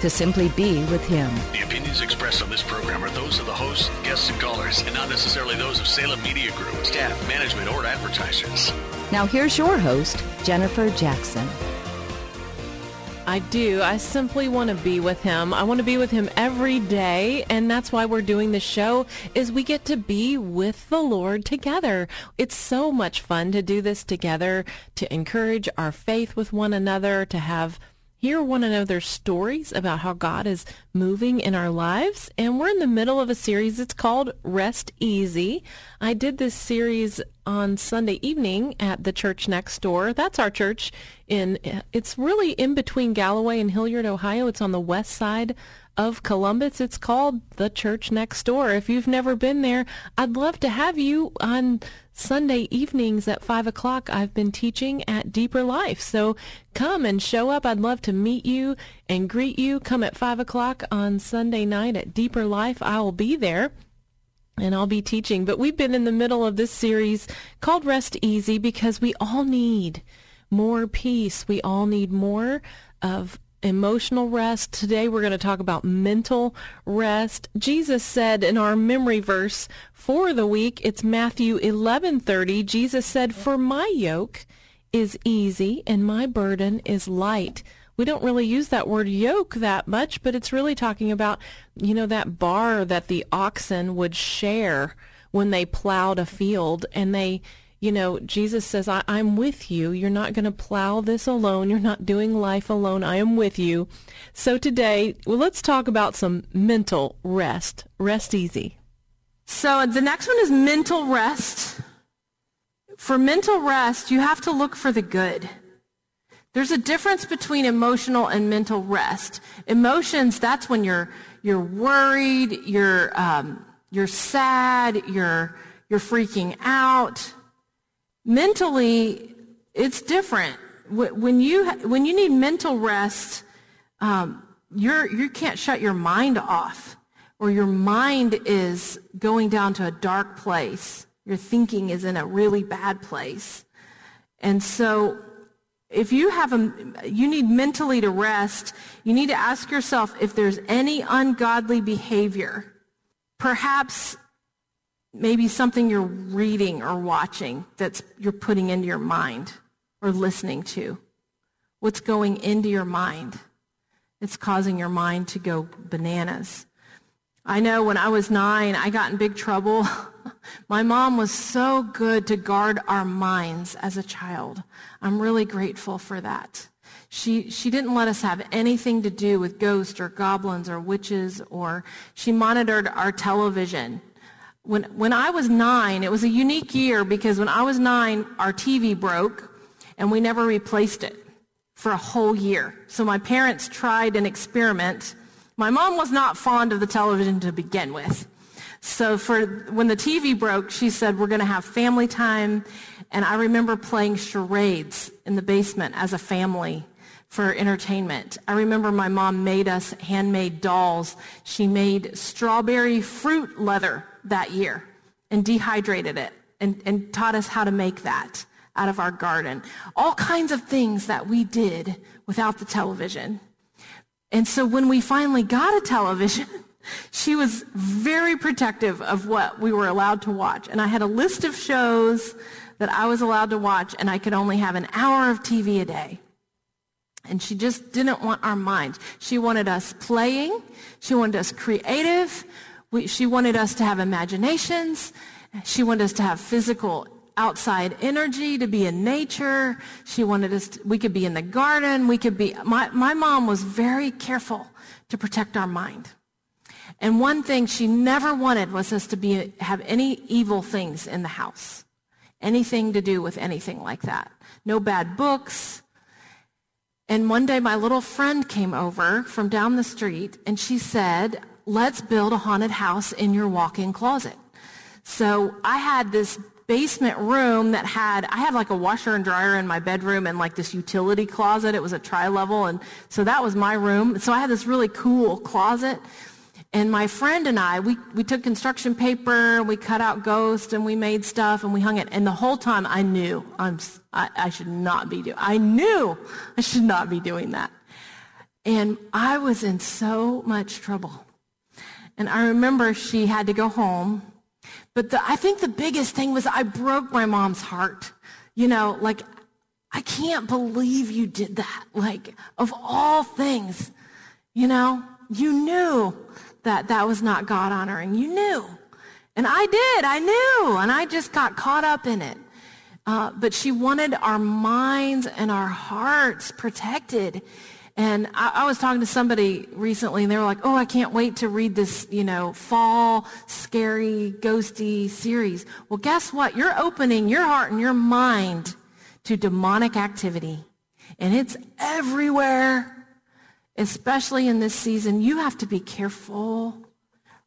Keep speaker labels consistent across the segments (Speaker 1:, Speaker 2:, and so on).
Speaker 1: to simply be with Him.
Speaker 2: The opinions expressed on this program are those of the hosts, guests, and callers, and not necessarily those of Salem Media Group, staff, management, or advertisers.
Speaker 1: Now here's your host, Jennifer Jackson.
Speaker 3: I do. I simply want to be with him. I want to be with him every day, and that's why we're doing the show is we get to be with the Lord together. It's so much fun to do this together, to encourage our faith with one another, to have hear one another's stories about how God is moving in our lives. And we're in the middle of a series. It's called Rest Easy. I did this series on Sunday evening at the church next door. That's our church in, it's really in between Galloway and Hilliard, Ohio. It's on the west side of Columbus. It's called the church next door. If you've never been there, I'd love to have you on Sunday evenings at 5 o'clock, I've been teaching at Deeper Life. So come and show up. I'd love to meet you and greet you. Come at 5 o'clock on Sunday night at Deeper Life. I will be there and I'll be teaching. But we've been in the middle of this series called Rest Easy because we all need more peace. We all need more of emotional rest. Today we're going to talk about mental rest. Jesus said in our memory verse for the week, it's Matthew 11:30. Jesus said, "For my yoke is easy and my burden is light." We don't really use that word yoke that much, but it's really talking about, you know, that bar that the oxen would share when they plowed a field and they you know, Jesus says, I- am with you. You're not going to plow this alone. You're not doing life alone. I am with you. So today, well, let's talk about some mental rest. Rest easy. So the next one is mental rest. For mental rest, you have to look for the good. There's a difference between emotional and mental rest. Emotions, that's when you're, you're worried, you're, um, you're sad, you're, you're freaking out mentally, it's different. When you, when you need mental rest, um, you're, you can't shut your mind off or your mind is going down to a dark place. Your thinking is in a really bad place. And so if you have a, you need mentally to rest, you need to ask yourself if there's any ungodly behavior. Perhaps maybe something you're reading or watching that you're putting into your mind or listening to. What's going into your mind? It's causing your mind to go bananas. I know when I was nine, I got in big trouble. My mom was so good to guard our minds as a child. I'm really grateful for that. She, she didn't let us have anything to do with ghosts or goblins or witches or she monitored our television when, when I was nine, it was a unique year because when I was nine, our TV broke and we never replaced it for a whole year. So my parents tried an experiment. My mom was not fond of the television to begin with. So for when the TV broke, she said, we're going to have family time. And I remember playing charades in the basement as a family for entertainment. I remember my mom made us handmade dolls. She made strawberry fruit leather that year and dehydrated it and, and taught us how to make that out of our garden. All kinds of things that we did without the television. And so when we finally got a television, she was very protective of what we were allowed to watch. And I had a list of shows that I was allowed to watch, and I could only have an hour of TV a day. And she just didn't want our minds. She wanted us playing. She wanted us creative. We, she wanted us to have imaginations. She wanted us to have physical outside energy, to be in nature. She wanted us, to, we could be in the garden. We could be, my, my mom was very careful to protect our mind. And one thing she never wanted was us to be, have any evil things in the house. Anything to do with anything like that. No bad books. And one day my little friend came over from down the street and she said, let's build a haunted house in your walk-in closet. So I had this basement room that had, I had like a washer and dryer in my bedroom and like this utility closet. It was a tri-level. And so that was my room. So I had this really cool closet. And my friend and I, we, we took construction paper, we cut out ghosts, and we made stuff, and we hung it. And the whole time I knew I'm, I, I should not be doing, I knew I should not be doing that. And I was in so much trouble. And I remember she had to go home but the, I think the biggest thing was I broke my mom's heart. You know, like, I can't believe you did that. Like, of all things, you know, you knew that that was not God honoring. You knew. And I did. I knew. And I just got caught up in it. Uh, but she wanted our minds and our hearts protected. And I, I, was talking to somebody recently and they were like, oh, I can't wait to read this, you know, fall, scary, ghosty series. Well, guess what? You're opening your heart and your mind to demonic activity. And it's everywhere, especially in this season. You have to be careful,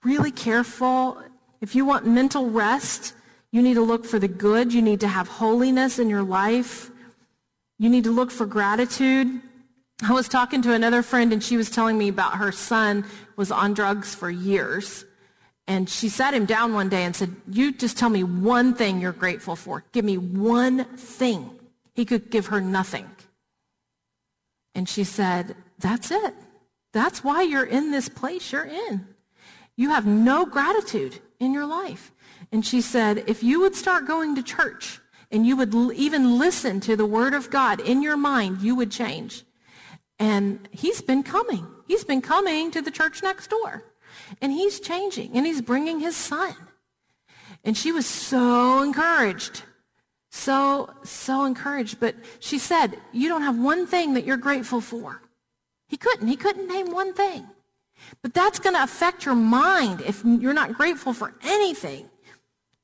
Speaker 3: really careful. If you want mental rest, you need to look for the good. You need to have holiness in your life. You need to look for gratitude. I was talking to another friend and she was telling me about her son was on drugs for years. And she sat him down one day and said, you just tell me one thing you're grateful for. Give me one thing. He could give her nothing. And she said, that's it. That's why you're in this place you're in. You have no gratitude in your life. And she said, if you would start going to church and you would even listen to the word of God in your mind, you would change. And he's been coming. He's been coming to the church next door. And he's changing. And he's bringing his son. And she was so encouraged. So, so encouraged. But she said, you don't have one thing that you're grateful for. He couldn't. He couldn't name one thing. But that's going to affect your mind if you're not grateful for anything.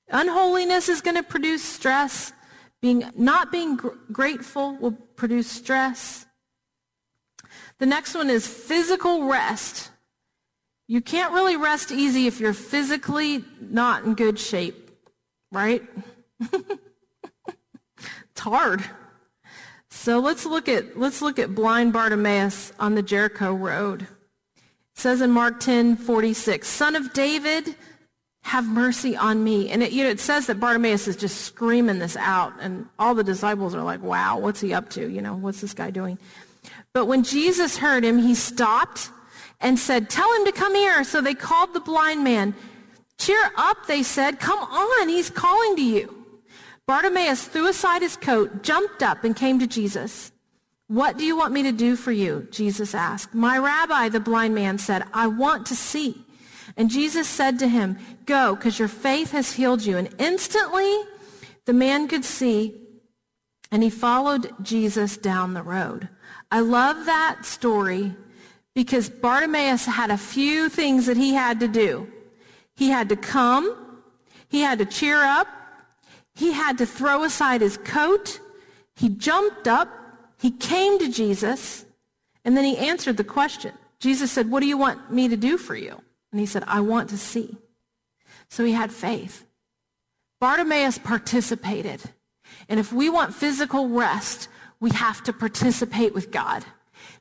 Speaker 3: Unholiness is going to produce stress. Being, not being gr- grateful will produce stress. The next one is physical rest. You can't really rest easy if you're physically not in good shape, right? it's hard. So let's look at let's look at blind Bartimaeus on the Jericho road. It says in Mark 10, 46, Son of David, have mercy on me. And it, you know, it says that Bartimaeus is just screaming this out, and all the disciples are like, wow, what's he up to? You know, what's this guy doing? But when Jesus heard him, he stopped and said, Tell him to come here. So they called the blind man. Cheer up, they said. Come on, he's calling to you. Bartimaeus threw aside his coat, jumped up, and came to Jesus. What do you want me to do for you? Jesus asked. My rabbi, the blind man said, I want to see. And Jesus said to him, Go, because your faith has healed you. And instantly the man could see, and he followed Jesus down the road. I love that story because Bartimaeus had a few things that he had to do. He had to come. He had to cheer up. He had to throw aside his coat. He jumped up. He came to Jesus. And then he answered the question. Jesus said, what do you want me to do for you? And he said, I want to see. So he had faith. Bartimaeus participated. And if we want physical rest, we have to participate with God.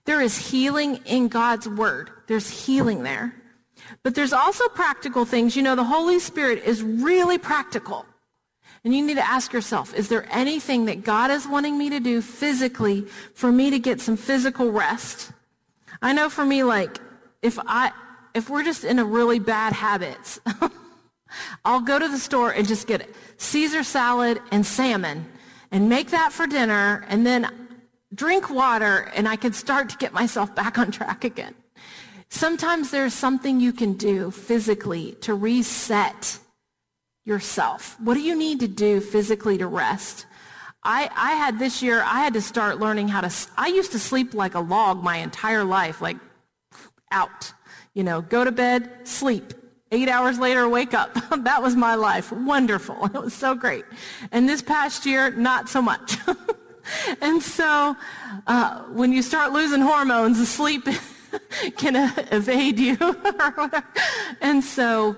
Speaker 3: There is healing in God's word. There's healing there. But there's also practical things. You know, the Holy Spirit is really practical. And you need to ask yourself, is there anything that God is wanting me to do physically for me to get some physical rest? I know for me, like, if I, if we're just in a really bad habits, I'll go to the store and just get Caesar salad and salmon and make that for dinner and then drink water and I can start to get myself back on track again. Sometimes there's something you can do physically to reset yourself. What do you need to do physically to rest? I, I had this year, I had to start learning how to, I used to sleep like a log my entire life, like out. You know, go to bed, sleep. Eight hours later, wake up. that was my life. Wonderful. It was so great. And this past year, not so much. and so uh, when you start losing hormones, the sleep can evade you And so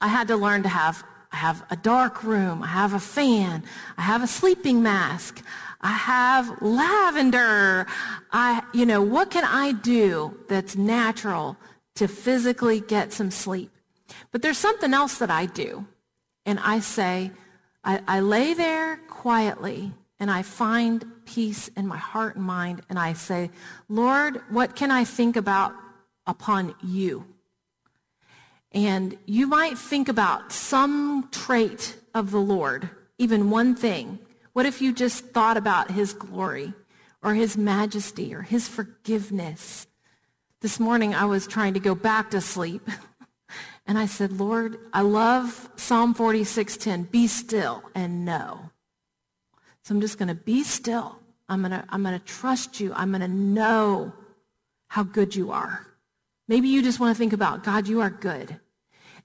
Speaker 3: I had to learn to have I have a dark room. I have a fan. I have a sleeping mask. I have lavender. I, you know, what can I do that's natural to physically get some sleep? But there's something else that I do. And I say, I, I lay there quietly and I find peace in my heart and mind. And I say, Lord, what can I think about upon you? And you might think about some trait of the Lord, even one thing. What if you just thought about his glory or his majesty or his forgiveness? This morning I was trying to go back to sleep. And I said, Lord, I love Psalm 46:10. Be still and know. So I'm just going to be still. I'm going to I'm going to trust you. I'm going to know how good you are. Maybe you just want to think about, God, you are good.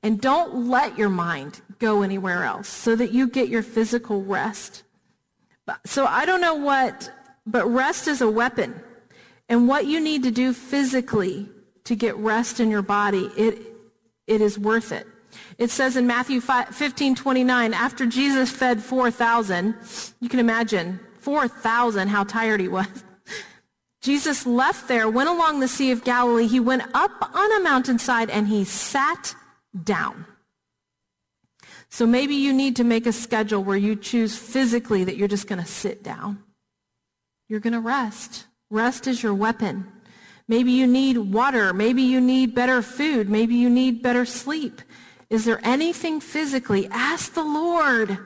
Speaker 3: And don't let your mind go anywhere else so that you get your physical rest. So I don't know what, but rest is a weapon. And what you need to do physically to get rest in your body, it, it is worth it. It says in Matthew 15, 29, after Jesus fed 4,000, you can imagine 4,000 how tired he was. Jesus left there, went along the Sea of Galilee. He went up on a mountainside and he sat down. So maybe you need to make a schedule where you choose physically that you're just going to sit down. You're going to rest. Rest is your weapon. Maybe you need water. Maybe you need better food. Maybe you need better sleep. Is there anything physically? Ask the Lord.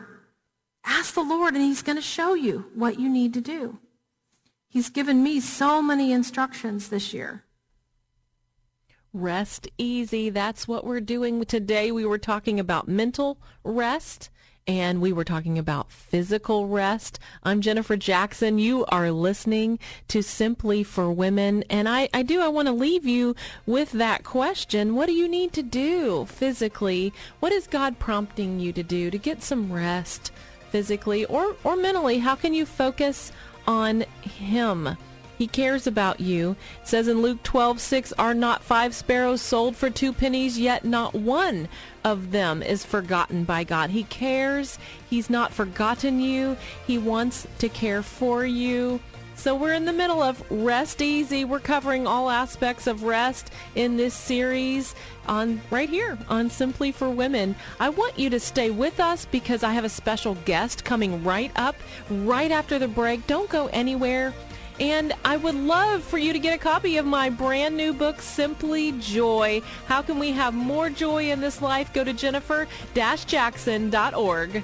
Speaker 3: Ask the Lord and he's going to show you what you need to do. He's given me so many instructions this year.
Speaker 1: Rest easy. That's what we're doing today. We were talking about mental rest and we were talking about physical rest. I'm Jennifer Jackson. You are listening to Simply for Women. And I, I do, I want to leave you with that question. What do you need to do physically? What is God prompting you to do to get some rest physically or, or mentally? How can you focus on Him? He cares about you. It says in Luke 12, 6, Are not five sparrows sold for two pennies, yet not one of them is forgotten by God. He cares. He's not forgotten you. He wants to care for you. So we're in the middle of Rest Easy. We're covering all aspects of rest in this series on right here on Simply for Women. I want you to stay with us because I have a special guest coming right up right after the break. Don't go anywhere. And I would love for you to get a copy of my brand new book, Simply Joy. How can we have more joy in this life? Go to jennifer-jackson.org.